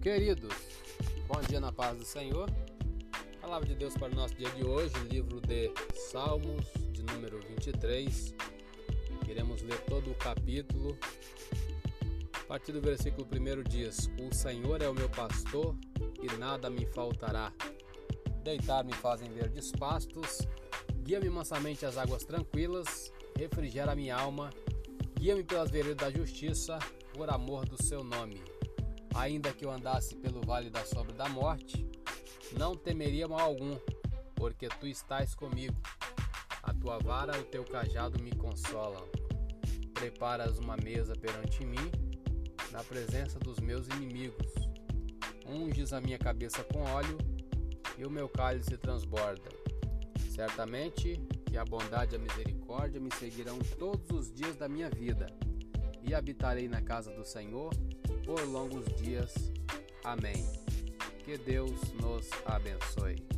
Queridos, bom dia na paz do Senhor. Palavra de Deus para o nosso dia de hoje, livro de Salmos, de número 23. Queremos ler todo o capítulo. A partir do versículo 1 diz: O Senhor é o meu pastor e nada me faltará. Deitar-me fazem verdes pastos, guia-me mansamente às águas tranquilas, refrigera minha alma, guia-me pelas veredas da justiça, por amor do seu nome. Ainda que eu andasse pelo vale da sombra da morte, não temeria mal algum, porque tu estás comigo. A tua vara e o teu cajado me consolam. Preparas uma mesa perante mim, na presença dos meus inimigos. Unges a minha cabeça com óleo, e o meu cálice se transborda. Certamente que a bondade e a misericórdia me seguirão todos os dias da minha vida, e habitarei na casa do Senhor por longos dias. Amém. Que Deus nos abençoe.